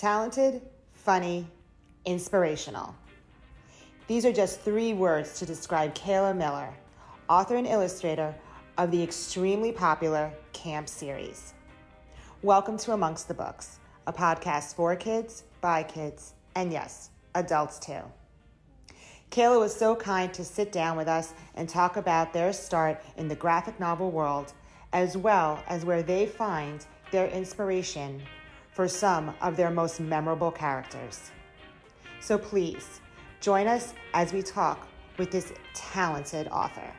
talented, funny, inspirational. These are just three words to describe Kayla Miller, author and illustrator of the extremely popular Camp series. Welcome to Amongst the Books, a podcast for kids, by kids, and yes, adults too. Kayla was so kind to sit down with us and talk about their start in the graphic novel world, as well as where they find their inspiration for some of their most memorable characters. So please join us as we talk with this talented author.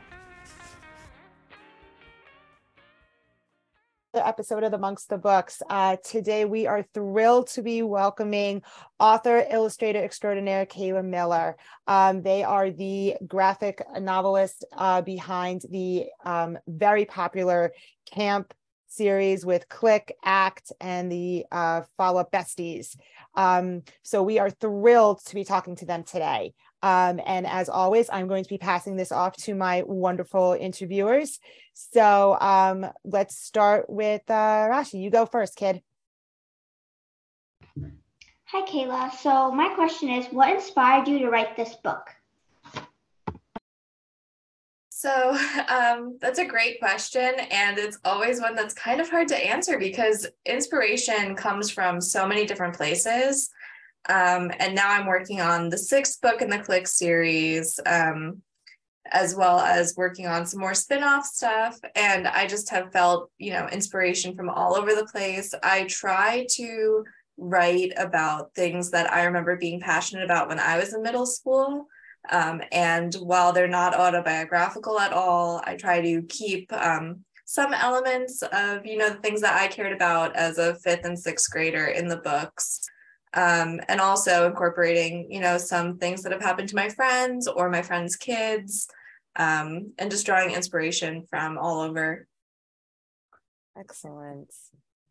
The episode of Amongst the Books. Uh, today, we are thrilled to be welcoming author, illustrator extraordinaire Kayla Miller. Um, they are the graphic novelist uh, behind the um, very popular Camp series with Click, Act, and the uh, follow up Besties. Um, so we are thrilled to be talking to them today. Um, and as always, I'm going to be passing this off to my wonderful interviewers. So um, let's start with uh, Rashi. You go first, kid. Hi, Kayla. So my question is, what inspired you to write this book? So um, that's a great question. And it's always one that's kind of hard to answer because inspiration comes from so many different places. Um, and now I'm working on the sixth book in the Click series, um, as well as working on some more spin off stuff. And I just have felt, you know, inspiration from all over the place. I try to write about things that I remember being passionate about when I was in middle school. Um, and while they're not autobiographical at all, I try to keep um, some elements of, you know, the things that I cared about as a fifth and sixth grader in the books. Um, and also incorporating, you know, some things that have happened to my friends or my friends' kids, um, and just drawing inspiration from all over. Excellent.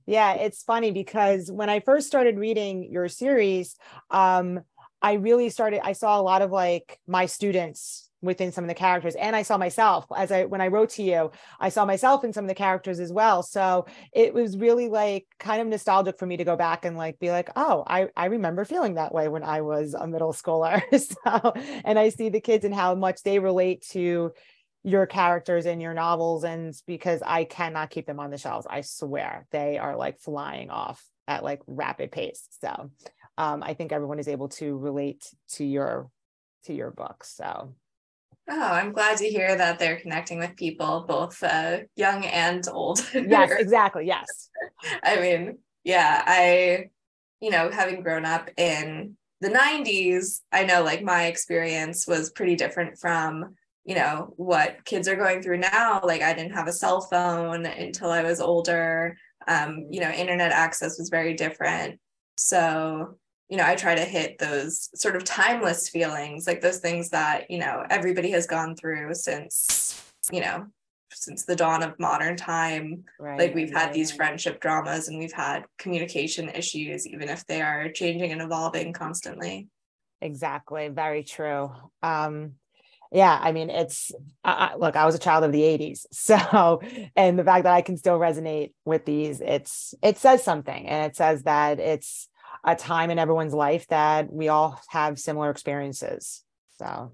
Yeah, it's funny because when I first started reading your series, um, I really started, I saw a lot of like my students within some of the characters and i saw myself as i when i wrote to you i saw myself in some of the characters as well. So it was really like kind of nostalgic for me to go back and like be like oh i i remember feeling that way when i was a middle schooler. So and i see the kids and how much they relate to your characters in your novels and because i cannot keep them on the shelves. I swear they are like flying off at like rapid pace. So um, I think everyone is able to relate to your to your book. So Oh, I'm glad to hear that they're connecting with people, both uh, young and old. yes, exactly. Yes. I mean, yeah, I, you know, having grown up in the 90s, I know like my experience was pretty different from, you know, what kids are going through now. Like, I didn't have a cell phone until I was older. Um, you know, internet access was very different. So, you know, I try to hit those sort of timeless feelings, like those things that, you know, everybody has gone through since, you know, since the dawn of modern time. Right, like we've had these friendship dramas and we've had communication issues, even if they are changing and evolving constantly. Exactly. Very true. Um, yeah, I mean, it's uh, look, I was a child of the 80s. So, and the fact that I can still resonate with these, it's, it says something and it says that it's, a time in everyone's life that we all have similar experiences. So,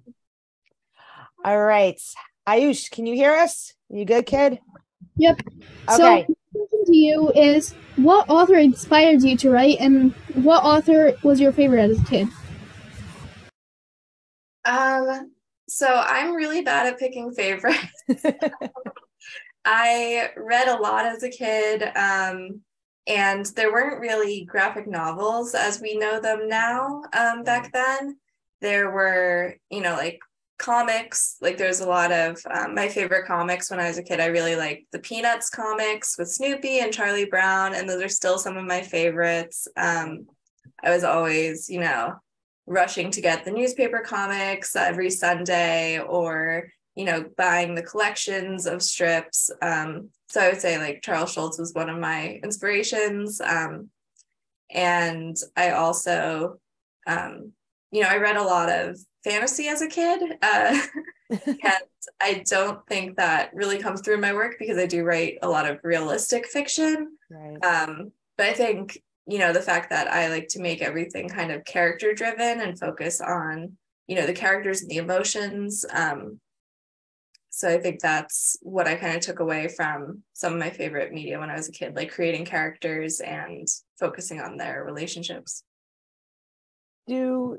all right. Ayush, can you hear us? You good, kid? Yep. Okay. So, to you is what author inspired you to write, and what author was your favorite as a kid? Um. So I'm really bad at picking favorites. I read a lot as a kid. Um, and there weren't really graphic novels as we know them now um, back then there were you know like comics like there's a lot of um, my favorite comics when i was a kid i really liked the peanuts comics with snoopy and charlie brown and those are still some of my favorites um, i was always you know rushing to get the newspaper comics every sunday or you know buying the collections of strips um, so I would say like Charles Schulz was one of my inspirations. Um, and I also, um, you know, I read a lot of fantasy as a kid. Uh, and I don't think that really comes through in my work because I do write a lot of realistic fiction. Right. Um, but I think, you know, the fact that I like to make everything kind of character driven and focus on, you know, the characters and the emotions. Um, so I think that's what I kind of took away from some of my favorite media when I was a kid, like creating characters and focusing on their relationships. Do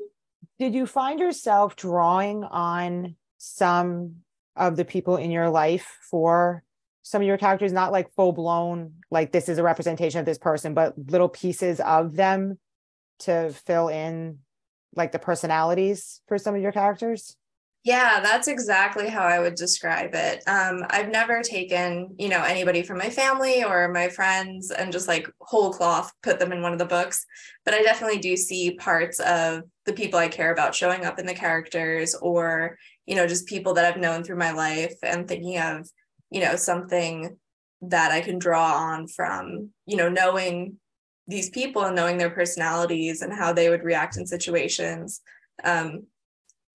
did you find yourself drawing on some of the people in your life for some of your characters not like full blown like this is a representation of this person but little pieces of them to fill in like the personalities for some of your characters? Yeah that's exactly how i would describe it. Um, i've never taken you know anybody from my family or my friends and just like whole cloth put them in one of the books but i definitely do see parts of the people i care about showing up in the characters or you know just people that i've known through my life and thinking of you know something that i can draw on from you know knowing these people and knowing their personalities and how they would react in situations. Um,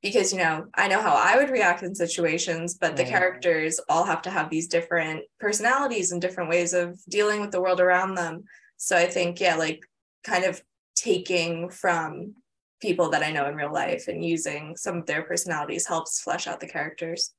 because you know i know how i would react in situations but the characters all have to have these different personalities and different ways of dealing with the world around them. So i think yeah like kind of taking from people that i know in real life and using some of their personalities helps flesh out the characters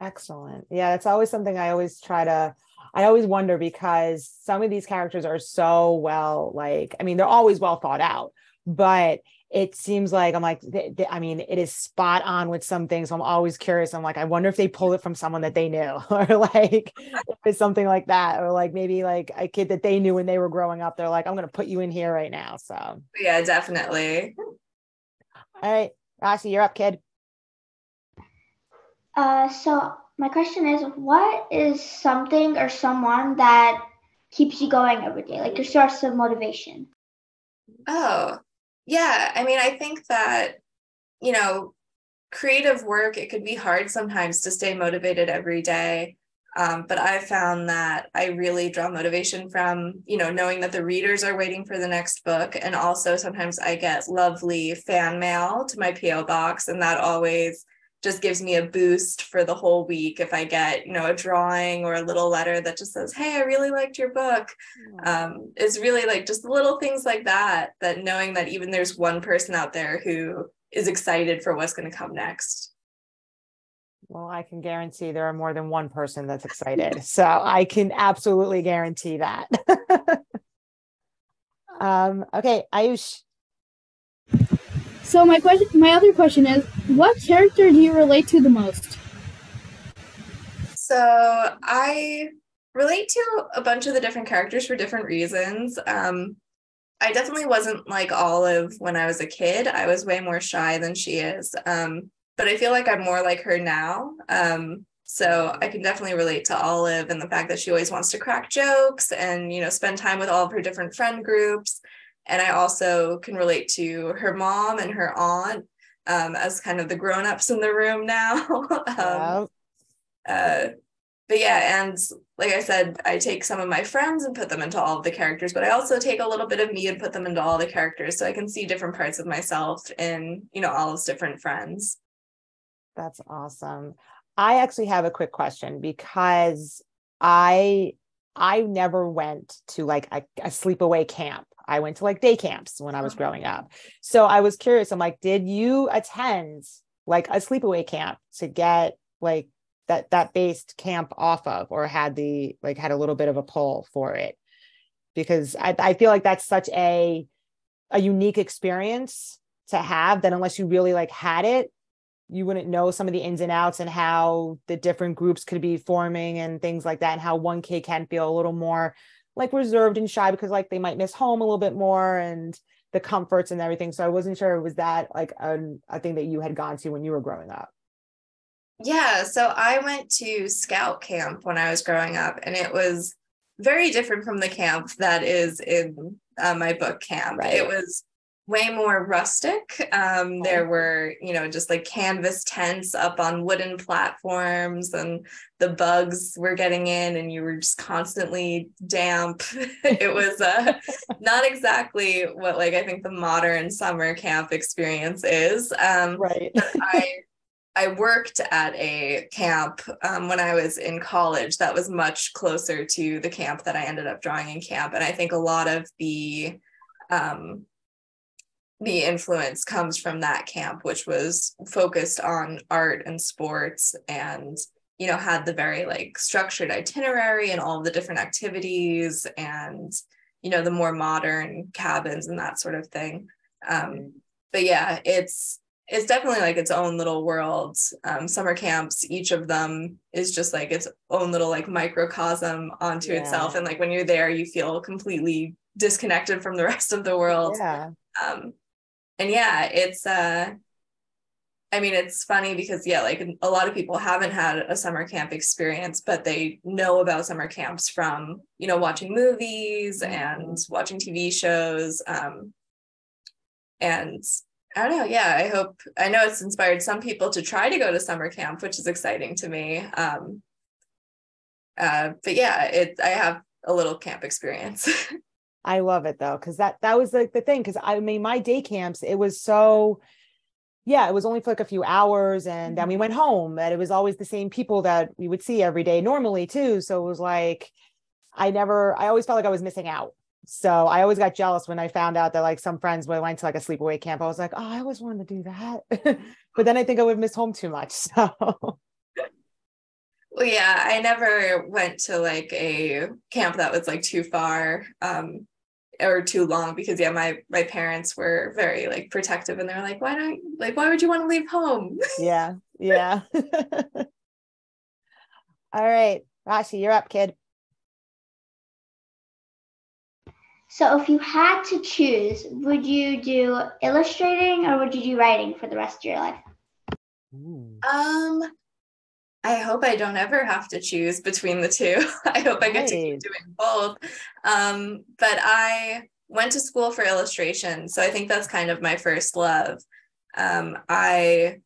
Excellent. Yeah, it's always something I always try to I always wonder because some of these characters are so well like I mean they're always well thought out, but it seems like I'm like they, they, I mean it is spot on with some things. So I'm always curious. I'm like I wonder if they pull it from someone that they knew or like if it's something like that or like maybe like a kid that they knew when they were growing up. They're like I'm going to put you in here right now. So Yeah, definitely. All right, Rashi, you're up, kid. Uh, so my question is, what is something or someone that keeps you going every day, like your source of motivation? Oh, yeah. I mean, I think that, you know, creative work, it could be hard sometimes to stay motivated every day. Um, but I've found that I really draw motivation from, you know, knowing that the readers are waiting for the next book. And also sometimes I get lovely fan mail to my PO box, and that always just gives me a boost for the whole week if I get, you know, a drawing or a little letter that just says, Hey, I really liked your book. Um, it's really like just little things like that, that knowing that even there's one person out there who is excited for what's going to come next. Well, I can guarantee there are more than one person that's excited. so I can absolutely guarantee that. um, okay, Ayush. So my question, my other question is, what character do you relate to the most? So I relate to a bunch of the different characters for different reasons. Um, I definitely wasn't like Olive when I was a kid. I was way more shy than she is. Um, but I feel like I'm more like her now. Um, so I can definitely relate to Olive and the fact that she always wants to crack jokes and you know spend time with all of her different friend groups and I also can relate to her mom and her aunt um, as kind of the grown-ups in the room now. um, uh, but yeah, and like I said, I take some of my friends and put them into all of the characters, but I also take a little bit of me and put them into all the characters, so I can see different parts of myself in you know all those different friends. That's awesome. I actually have a quick question because I I never went to like a, a sleepaway camp. I went to like day camps when I was uh-huh. growing up. So I was curious. I'm like, did you attend like a sleepaway camp to get like that that based camp off of or had the like had a little bit of a pull for it? Because I, I feel like that's such a a unique experience to have that unless you really like had it, you wouldn't know some of the ins and outs and how the different groups could be forming and things like that and how one kid can feel a little more like reserved and shy because like they might miss home a little bit more and the comforts and everything. So I wasn't sure it was that like a, a thing that you had gone to when you were growing up. Yeah, so I went to scout camp when I was growing up, and it was very different from the camp that is in uh, my book camp. Right. It was way more rustic. Um, there were, you know, just like canvas tents up on wooden platforms, and the bugs were getting in, and you were just constantly damp. it was uh, not exactly what, like, I think the modern summer camp experience is. Um, right. I I worked at a camp um, when I was in college that was much closer to the camp that I ended up drawing in camp. And I think a lot of the um, the influence comes from that camp, which was focused on art and sports and you know had the very like structured itinerary and all the different activities and you know the more modern cabins and that sort of thing. Um but yeah it's it's definitely like its own little world. Um summer camps each of them is just like its own little like microcosm onto yeah. itself. And like when you're there you feel completely disconnected from the rest of the world. Yeah. Um and yeah it's uh I mean, it's funny because, yeah, like a lot of people haven't had a summer camp experience, but they know about summer camps from, you know, watching movies mm-hmm. and watching TV shows. Um, and I don't know. Yeah, I hope, I know it's inspired some people to try to go to summer camp, which is exciting to me. Um, uh, but yeah, it, I have a little camp experience. I love it though, because that that was like the thing. Because I mean, my day camps, it was so yeah, it was only for like a few hours and then we mm-hmm. went home and it was always the same people that we would see every day normally too. So it was like, I never, I always felt like I was missing out. So I always got jealous when I found out that like some friends went to like a sleepaway camp. I was like, oh, I always wanted to do that. but then I think I would miss home too much. So well, yeah, I never went to like a camp that was like too far. Um, or too long because yeah my my parents were very like protective and they're like why don't like why would you want to leave home? Yeah yeah. All right rashi you're up kid. So if you had to choose would you do illustrating or would you do writing for the rest of your life? Um I hope I don't ever have to choose between the two. I hope I get to keep doing both. Um, but I went to school for illustration. So I think that's kind of my first love. Um, I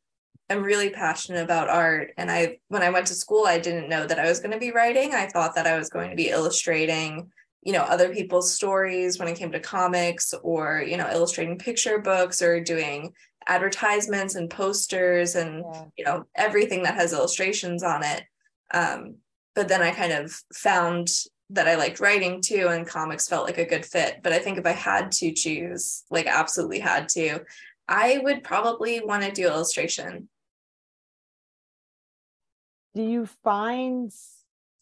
am really passionate about art. And I, when I went to school, I didn't know that I was going to be writing. I thought that I was going to be illustrating, you know, other people's stories when it came to comics or, you know, illustrating picture books or doing advertisements and posters and yeah. you know everything that has illustrations on it. Um, but then i kind of found that i liked writing too and comics felt like a good fit. But i think if i had to choose like absolutely had to i would probably want to do illustration. Do you find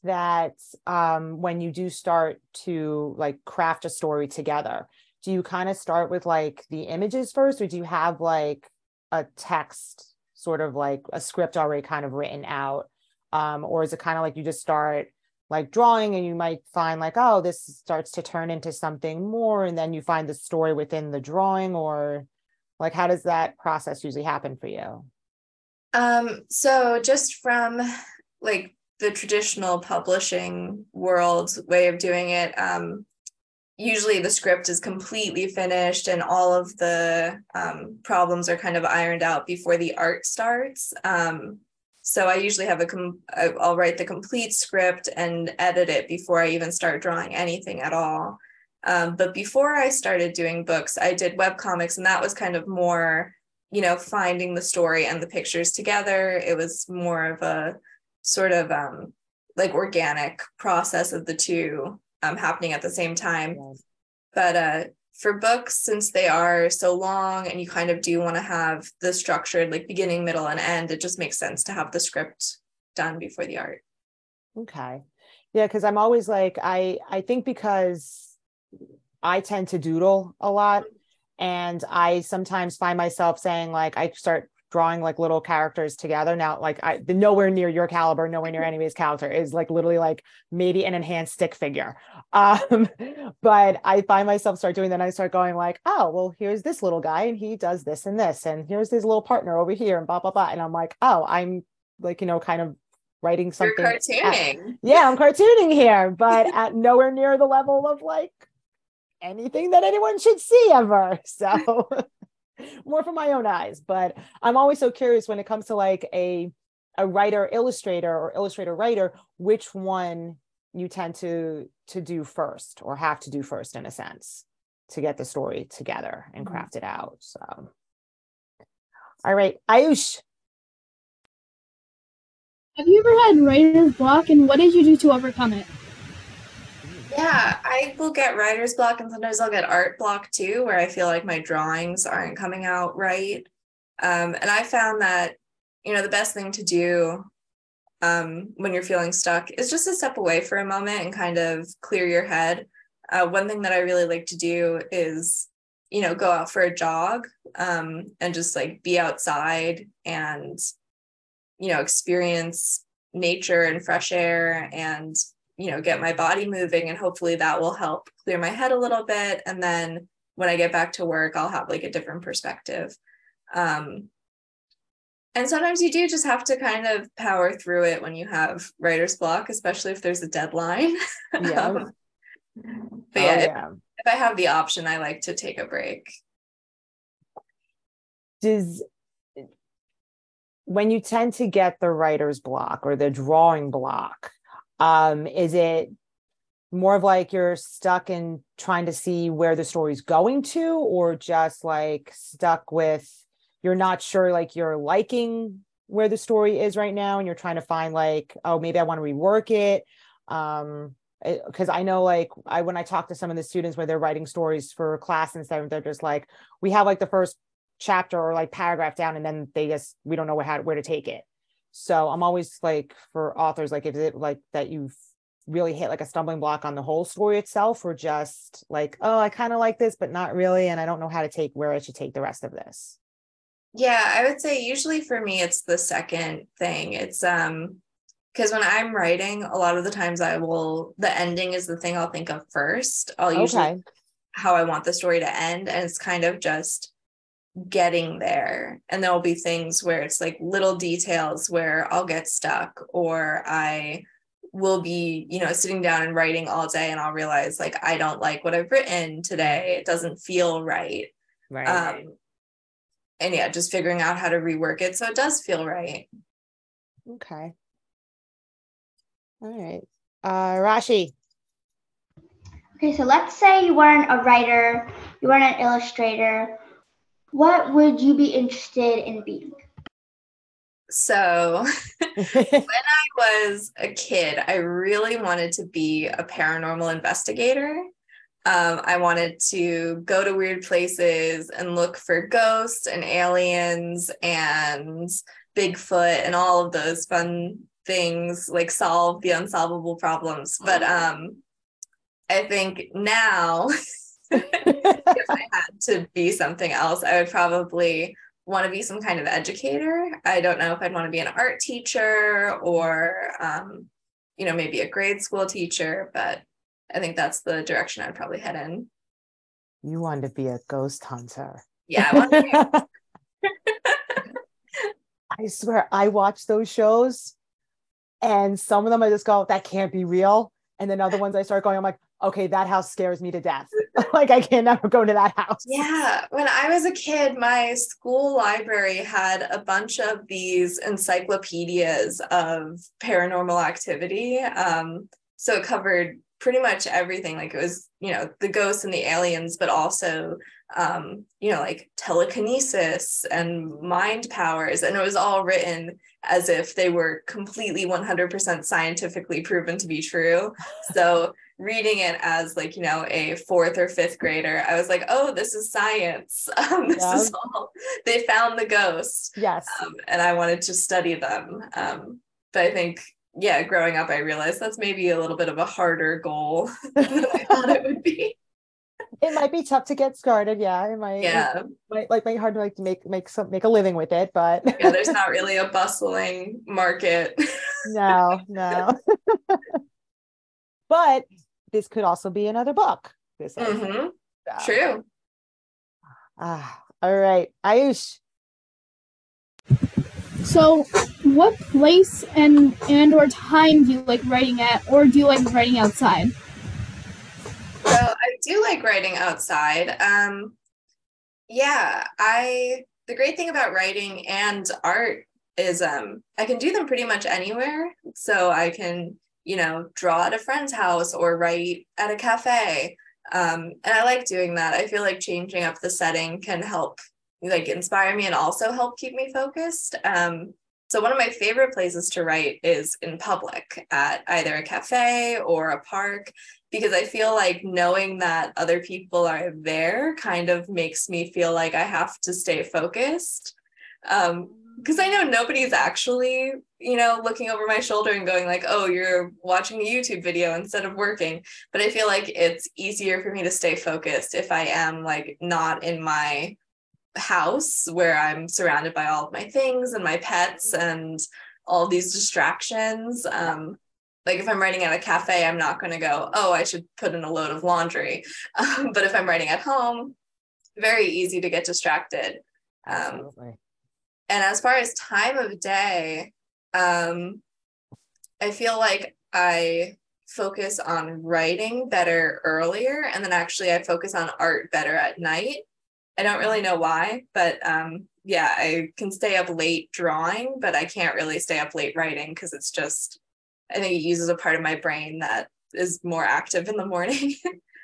that um, when you do start to like craft a story together do you kind of start with like the images first or do you have like a text sort of like a script already kind of written out? Um, or is it kind of like you just start like drawing and you might find like oh this starts to turn into something more and then you find the story within the drawing or like how does that process usually happen for you? Um so just from like the traditional publishing world way of doing it um usually the script is completely finished and all of the um, problems are kind of ironed out before the art starts. Um, so I usually have a, com- I'll write the complete script and edit it before I even start drawing anything at all. Um, but before I started doing books, I did web comics, and that was kind of more, you know, finding the story and the pictures together. It was more of a sort of um, like organic process of the two um, happening at the same time. Yes. But uh, for books, since they are so long and you kind of do want to have the structured like beginning, middle, and end, it just makes sense to have the script done before the art. Okay. Yeah, because I'm always like, I I think because I tend to doodle a lot and I sometimes find myself saying like I start drawing like little characters together. Now, like I the nowhere near your caliber, nowhere near anybody's character is like literally like maybe an enhanced stick figure. Um, but I find myself start doing that. And I start going like, oh, well, here's this little guy and he does this and this, and here's his little partner over here, and blah blah blah. And I'm like, oh, I'm like, you know, kind of writing something. You're cartooning. At, yeah, I'm cartooning here, but at nowhere near the level of like anything that anyone should see ever. So more from my own eyes but i'm always so curious when it comes to like a a writer illustrator or illustrator writer which one you tend to to do first or have to do first in a sense to get the story together and mm-hmm. craft it out so. All right ayush. Have you ever had writer's block and what did you do to overcome it Yeah, I will get writer's block and sometimes I'll get art block too, where I feel like my drawings aren't coming out right. Um, and I found that, you know, the best thing to do um, when you're feeling stuck is just to step away for a moment and kind of clear your head. Uh, one thing that I really like to do is, you know, go out for a jog um, and just like be outside and, you know, experience nature and fresh air and you know get my body moving and hopefully that will help clear my head a little bit. And then when i get back to work i'll have like a different perspective. Um, and sometimes you do just have to kind of power through it when you have writer's block especially if there's a deadline. Yeah. Um, but yeah, oh, yeah. If, if i have the option i like to take a break. Does when you tend to get the writer's block or the drawing block um, is it more of like you're stuck in trying to see where the story's going to, or just like stuck with you're not sure like you're liking where the story is right now and you're trying to find like, oh, maybe I want to rework it. Um, because I know like I when I talk to some of the students where they're writing stories for class and stuff, they're just like, we have like the first chapter or like paragraph down and then they just we don't know how where to take it. So I'm always like for authors, like, is it like that you've really hit like a stumbling block on the whole story itself, or just like, oh, I kind of like this, but not really. And I don't know how to take where I should take the rest of this. Yeah, I would say usually for me, it's the second thing. It's, um, because when I'm writing, a lot of the times I will, the ending is the thing I'll think of first. I'll usually okay. how I want the story to end. And it's kind of just, getting there. And there'll be things where it's like little details where i'll get stuck or i will be you know sitting down and writing all day and i'll realize like i don't like what i've written today. It doesn't feel right. Right um and yeah just figuring out how to rework it so it does feel right. Okay. All right. Uh rashi. Okay so let's say you weren't a writer you weren't an illustrator what would you be interested in being? So, when I was a kid, I really wanted to be a paranormal investigator. Um, I wanted to go to weird places and look for ghosts and aliens and Bigfoot and all of those fun things, like solve the unsolvable problems. But um, I think now if I had to be something else, I would probably want to be some kind of educator. I don't know if I'd want to be an art teacher or, um, you know, maybe a grade school teacher, but I think that's the direction I'd probably head in. You want to be a ghost hunter. Yeah. I, I swear, I watch those shows and some of them I just go, that can't be real. And then other ones I start going, I'm like, okay, that house scares me to death. like I can never go to that house. Yeah. When I was a kid, my school library had a bunch of these encyclopedias of paranormal activity. Um, so it covered pretty much everything. Like it was, you know, the ghosts and the aliens, but also um, you know, like telekinesis and mind powers. And it was all written as if they were completely 100% scientifically proven to be true. So reading it as like you know a fourth or fifth grader i was like oh this is science. Um, this is all they found the ghost. Yes. Um, and i wanted to study them. Um, but i think yeah growing up i realized that's maybe a little bit of a harder goal than i thought it would be it might be tough to get started yeah it might yeah it might like make hard to like make make some make a living with it but yeah there's not really a bustling market no no but this could also be another book. This mm-hmm. True. Ah, all right, Ayush. So, what place and and or time do you like writing at, or do you like writing outside? So I do like writing outside. Um, yeah, I the great thing about writing and art is um I can do them pretty much anywhere. So I can you know, draw at a friend's house or write at a cafe. Um, and I like doing that. I feel like changing up the setting can help like inspire me and also help keep me focused. Um, so one of my favorite places to write is in public at either a cafe or a park. Because I feel like knowing that other people are there kind of makes me feel like I have to stay focused. Um, because I know nobody's actually, you know, looking over my shoulder and going like, "Oh, you're watching a YouTube video instead of working." But I feel like it's easier for me to stay focused if I am like not in my house where I'm surrounded by all of my things and my pets and all these distractions. Um, like if I'm writing at a cafe, I'm not going to go, "Oh, I should put in a load of laundry." Um, but if I'm writing at home, very easy to get distracted. Um, Absolutely. and as far as time of day, um, I feel like I focus on writing better earlier, and then actually I focus on art better at night. I don't really know why, but um, yeah, I can stay up late drawing, but I can't really stay up late writing because it's just, I think it uses a part of my brain that is more active in the morning.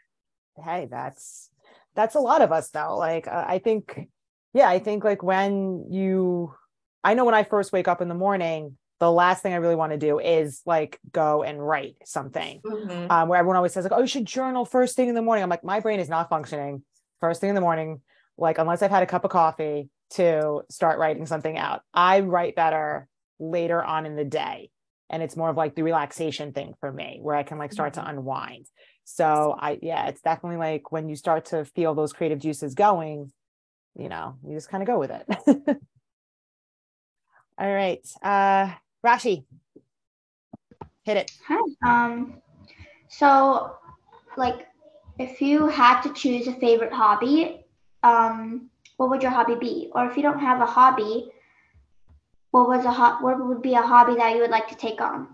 hey that's that's a lot of us though. Like uh, i think yeah i think like when you i know when i first wake up in the morning the last thing i really want to do is like go and write something. Mhm. um, where everyone always says like oh you should journal first thing in the morning. I'm like my brain is not functioning first thing in the morning like unless i've had a cup of coffee to start writing something out. I write better later on in the day and it's more of like the relaxation thing for me where i can like start to unwind so i yeah it's definitely like when you start to feel those creative juices going you know you just kind of go with it all right uh rashi hit it Hi. Um, so, like, if you had to choose a favorite hobby, um, what would your hobby be? Or if you don't have a hobby, what was a what would be a hobby that you would like to take on?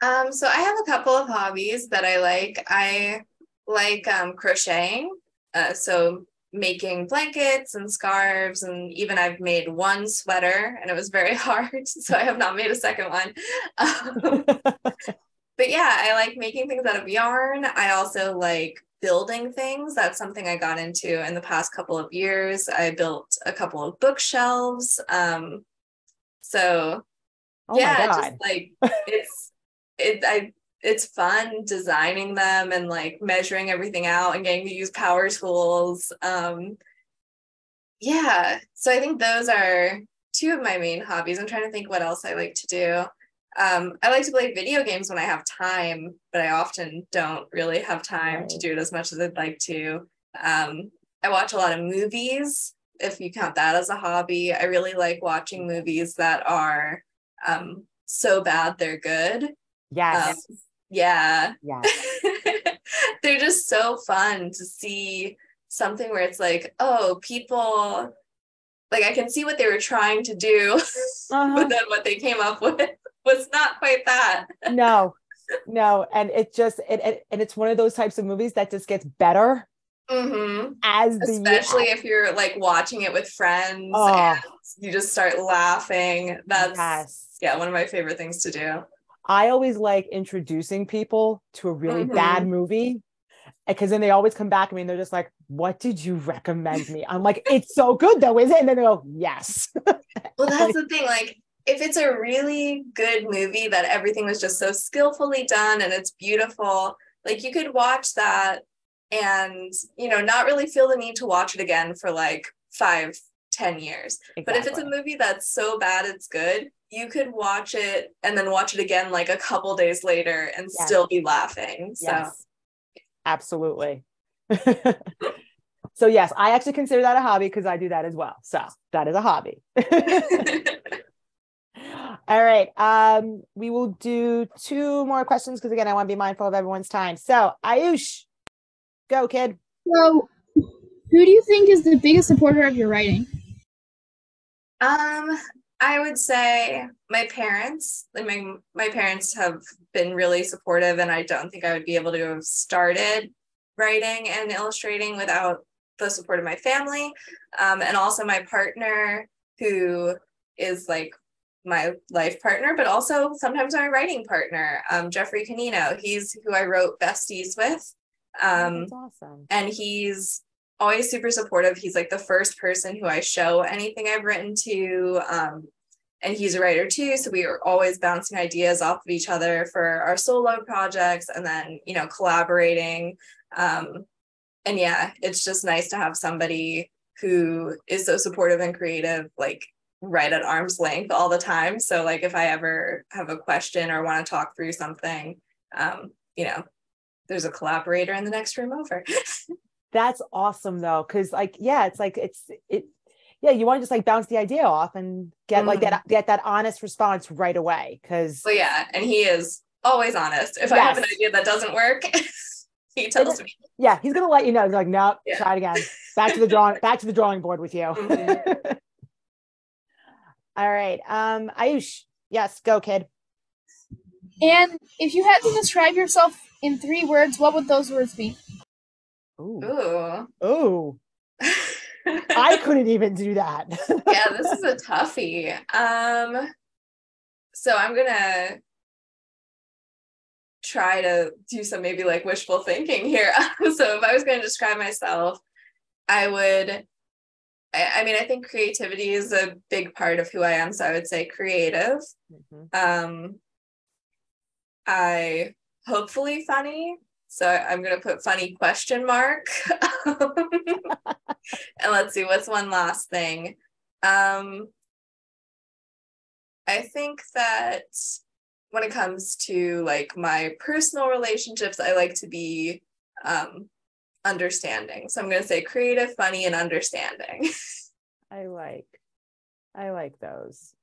Um, so I have a couple of hobbies that I like. I like um, crocheting, uh, so making blankets and scarves, and even I've made one sweater, and it was very hard, so I have not made a second one. Um, but yeah, I like making things out of yarn. I also like building things. That's something I got into in the past couple of years. I built a couple of bookshelves. Um, so oh yeah, just like it's it I it's fun designing them and like measuring everything out and getting to use power tools. Um yeah, so I think those are two of my main hobbies. I'm trying to think what else I like to do. Um, I like to play video games when I have time, but I often don't really have time to do it as much as I'd like to. Um, I watch a lot of movies, if you count that as a hobby. I really like watching movies that are um, so bad they're good. yes Um, yeah. yes they're just so fun to see something where it's like, oh, people like I can see what they were trying to do, Uh-huh. but then what they came up with was not quite that. no no and it just it, it and it's one of those types of movies that just gets better hmm as Especially if you're like watching it with friends Oh. and you just start laughing. That's yes yeah, one of my favorite things to do. I always like introducing people to a really Mhm. bad movie because then they always come back to me and they're just like, What did you recommend me? I'm like, It's so good though, is it? And then they go, Yes. Well, that's the thing. Like, if it's a really good movie that everything was just so skillfully done and it's beautiful, like you could watch that and, you know, not really feel the need to watch it again for like five, ten years. But if it's a movie that's so bad it's good, you could watch it and then watch it again like a couple days later and Yes. still be laughing. So, Yes. Absolutely. so yes, I actually consider that a hobby because I do that as well. So that is a hobby. All right. Um, we will do two more questions because again, I want to be mindful of everyone's time. So Ayush, go kid. So, who do you think is the biggest supporter of your writing? Um, I would say my parents. Like my my parents have been really supportive, and I don't think I would be able to have started writing and illustrating without the support of my family, um, and also my partner, who is like my life partner, but also sometimes my writing partner, um, Jeffrey Canino. He's who I wrote Besties with. Um, That's awesome. and he's always super supportive. He's like the first person who I show anything I've written to. Um, and he's a writer too. So we are always bouncing ideas off of each other for our solo projects and then, you know, collaborating. Um, and yeah, it's just nice to have somebody who is so supportive and creative, like right at arm's length all the time. So like if I ever have a question or want to talk through something, um, you know, there's a collaborator in the next room over. That's awesome though, because like yeah, it's like it's it yeah, you want to just like bounce the idea off and get mm-hmm. like that get that honest response right away. Cause well, yeah, and he is always honest. If yes. I have an idea that doesn't work, he tells me. Yeah, he's gonna let you know. He's like, no, yeah. try it again. Back to the drawing, back to the drawing board with you. Mm-hmm. All right. Um, Ayush, yes, go kid. And if you had to describe yourself in three words, what would those words be? Ooh. Ooh. Ooh. I couldn't even do that. yeah, this is a toughie. Um so I'm gonna try to do some maybe like wishful thinking here. so if I was gonna describe myself, I would I, I, mean I think creativity is a big part of who I am. So I would say creative. Mm-hmm. Um I hopefully funny. So I'm gonna put funny question mark. and let's see what's one last thing. Um, I think that when it comes to like my personal relationships, I like to be um, understanding. So I'm going to say creative, funny, and understanding. I like, I like those.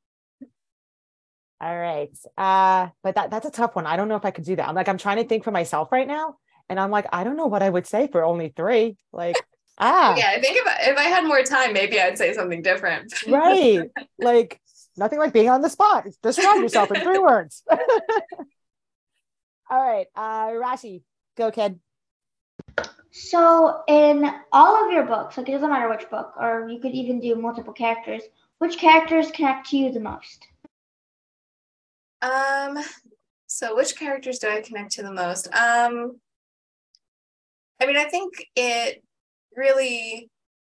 All right. Uh, but that that's a tough one. I don't know if I could do that. I'm like, I'm trying to think for myself right now. And I'm like, I don't know what I would say for only three. Like, ah. Yeah, I think if I, if I had more time, maybe I'd say something different. right. Like, nothing like being on the spot. Describe yourself in three words. All right. Uh, Rashi, go, kid. So, in all of your books, like it doesn't matter which book, or you could even do multiple characters, which characters connect to you the most? Um, so which characters do I connect to the most? Um, I mean, I think it really,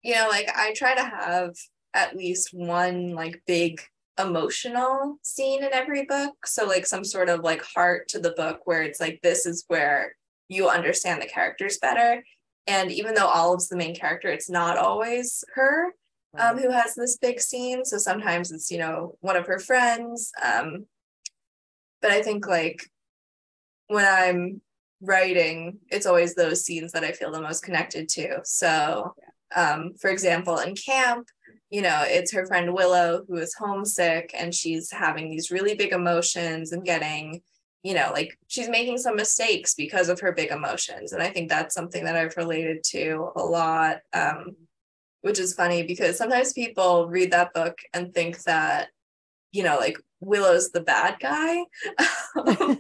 you know, like I try to have at least one like big emotional scene in every book. So like some sort of like heart to the book where it's like this is where you understand the characters better. And even though Olive's the main character, it's not always her um, who has this big scene. So sometimes it's, you know, one of her friends. Um, but I think like when I'm writing, it's always those scenes that I feel the most connected to. So, um, for example, in camp, you know, it's her friend Willow who is homesick and she's having these really big emotions and getting, you know, like she's making some mistakes because of her big emotions. And I think that's something that I've related to a lot, um, which is funny because sometimes people read that book and think that, you know, like Willow's the bad guy.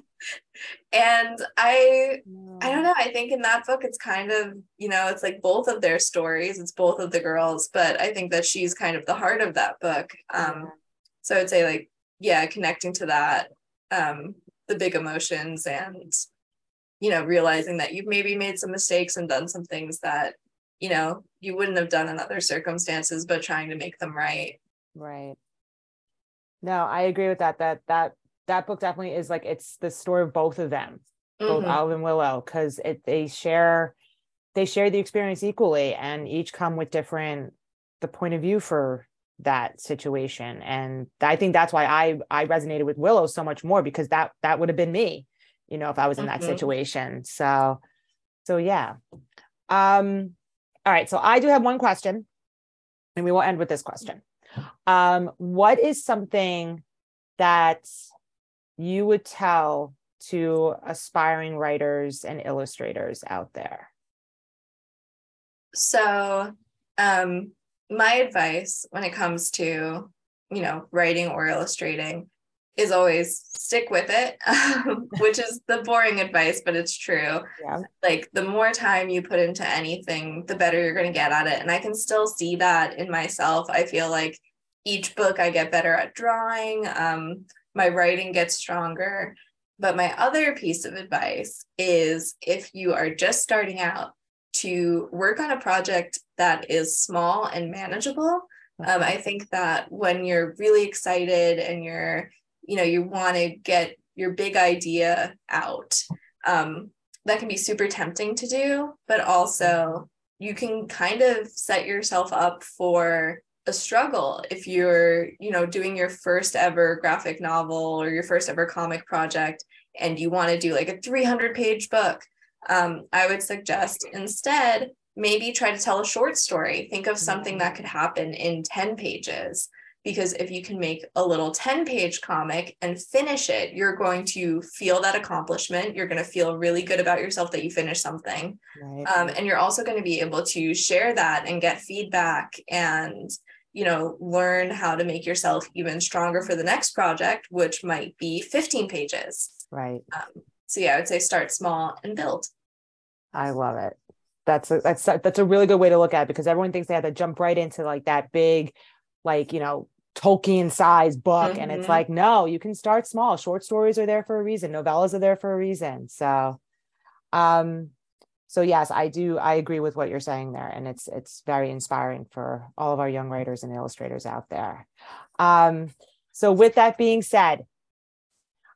and I I don't know, I think in that book it's kind of, you know, it's like both of their stories, it's both of the girls, but I think that she's kind of the heart of that book. Um so I'd say like yeah, connecting to that um the big emotions and you know, realizing that you've maybe made some mistakes and done some things that you know, you wouldn't have done in other circumstances, but trying to make them right. Right. No, I agree with that. That that that book definitely is like it's the story of both of them, mm-hmm. both Olive and Willow, because it they share they share the experience equally and each come with different the point of view for that situation. And I think that's why I I resonated with Willow so much more because that that would have been me, you know, if I was in mm-hmm. that situation. So so yeah. Um all right, so I do have one question and we will end with this question. Um, what is something that you would tell to aspiring writers and illustrators out there? So, um, my advice when it comes to, you know, writing or illustrating is always stick with it, which is the boring advice, but it's true. Yeah. Like the more time you put into anything, the better you're going to get at it. And I can still see that in myself. I feel like each book I get better at drawing, um, my writing gets stronger. But my other piece of advice is if you are just starting out, to work on a project that is small and manageable Um, I think that when you're really excited and you're, you know, you want to get your big idea out, um, that can be super tempting to do, but also you can kind of set yourself up for a struggle if you're you know doing your first ever graphic novel or your first ever comic project and you want to do like a 300 page book. Um, i would suggest instead maybe try to tell a short story. Think of something that could happen in 10 pages because if you can make a little 10 page comic and finish it you're going to feel that accomplishment. You're going to feel really good about yourself that you finished something. Right. um, and you're also going to be able to share that and get feedback and you know learn how to make yourself even stronger for the next project which might be 15 pages. Right. Um, so yeah i would say start small and build. I love it. That's a, that's a, that's a really good way to look at it because everyone thinks they have to jump right into like that big like you know Tolkien size book. Mm-hmm. And it's mm-hmm. like, no, you can start small. Short stories are there for a reason. Novellas are there for a reason. So, um, so yes, I do. I agree with what you're saying there, and it's it's very inspiring for all of our young writers and illustrators out there. Um, so, with that being said,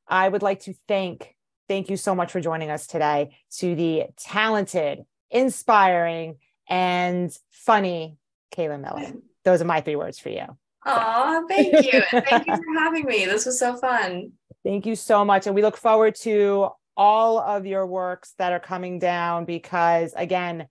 I would like to thank thank you so much for joining us today to the talented, inspiring, and funny Kayla Miller. Those are my three words for you. Oh, thank you. thank you for having me. This was so fun. Thank you so much. And we look forward to all of your works that are coming down because, again,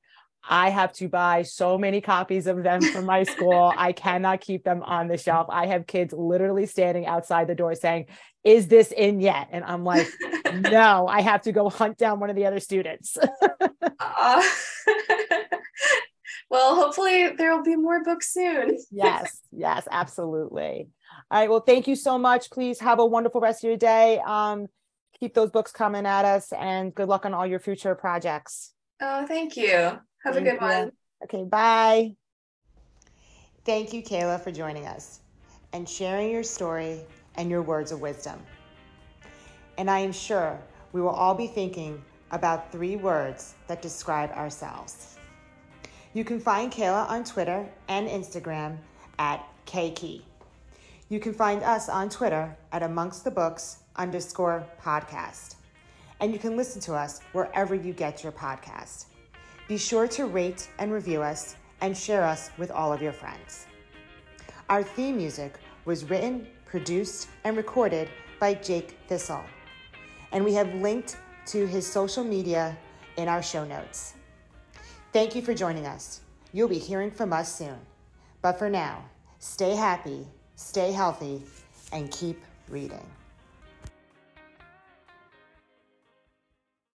I have to buy so many copies of them from my school. I cannot keep them on the shelf. I have kids literally standing outside the door saying, Is this in yet? And I'm like, No, I have to go hunt down one of the other students. uh, well, hopefully there will be more books soon. yes, yes, absolutely. All right. Well, thank you so much. Please have a wonderful rest of your day. Um, keep those books coming at us and good luck on all your future projects. Oh, thank you. Have thank a good you. one. Okay, bye. Thank you, Kayla, for joining us and sharing your story and your words of wisdom. And I am sure we will all be thinking about three words that describe ourselves. You can find Kayla on Twitter and Instagram at Kayke. You can find us on Twitter at Amongst the Books underscore podcast. And you can listen to us wherever you get your podcast. Be sure to rate and review us and share us with all of your friends. Our theme music was written, produced, and recorded by Jake Thistle. And we have linked to his social media in our show notes. Thank you for joining us. You'll be hearing from us soon. But for now, stay happy, stay healthy, and keep reading.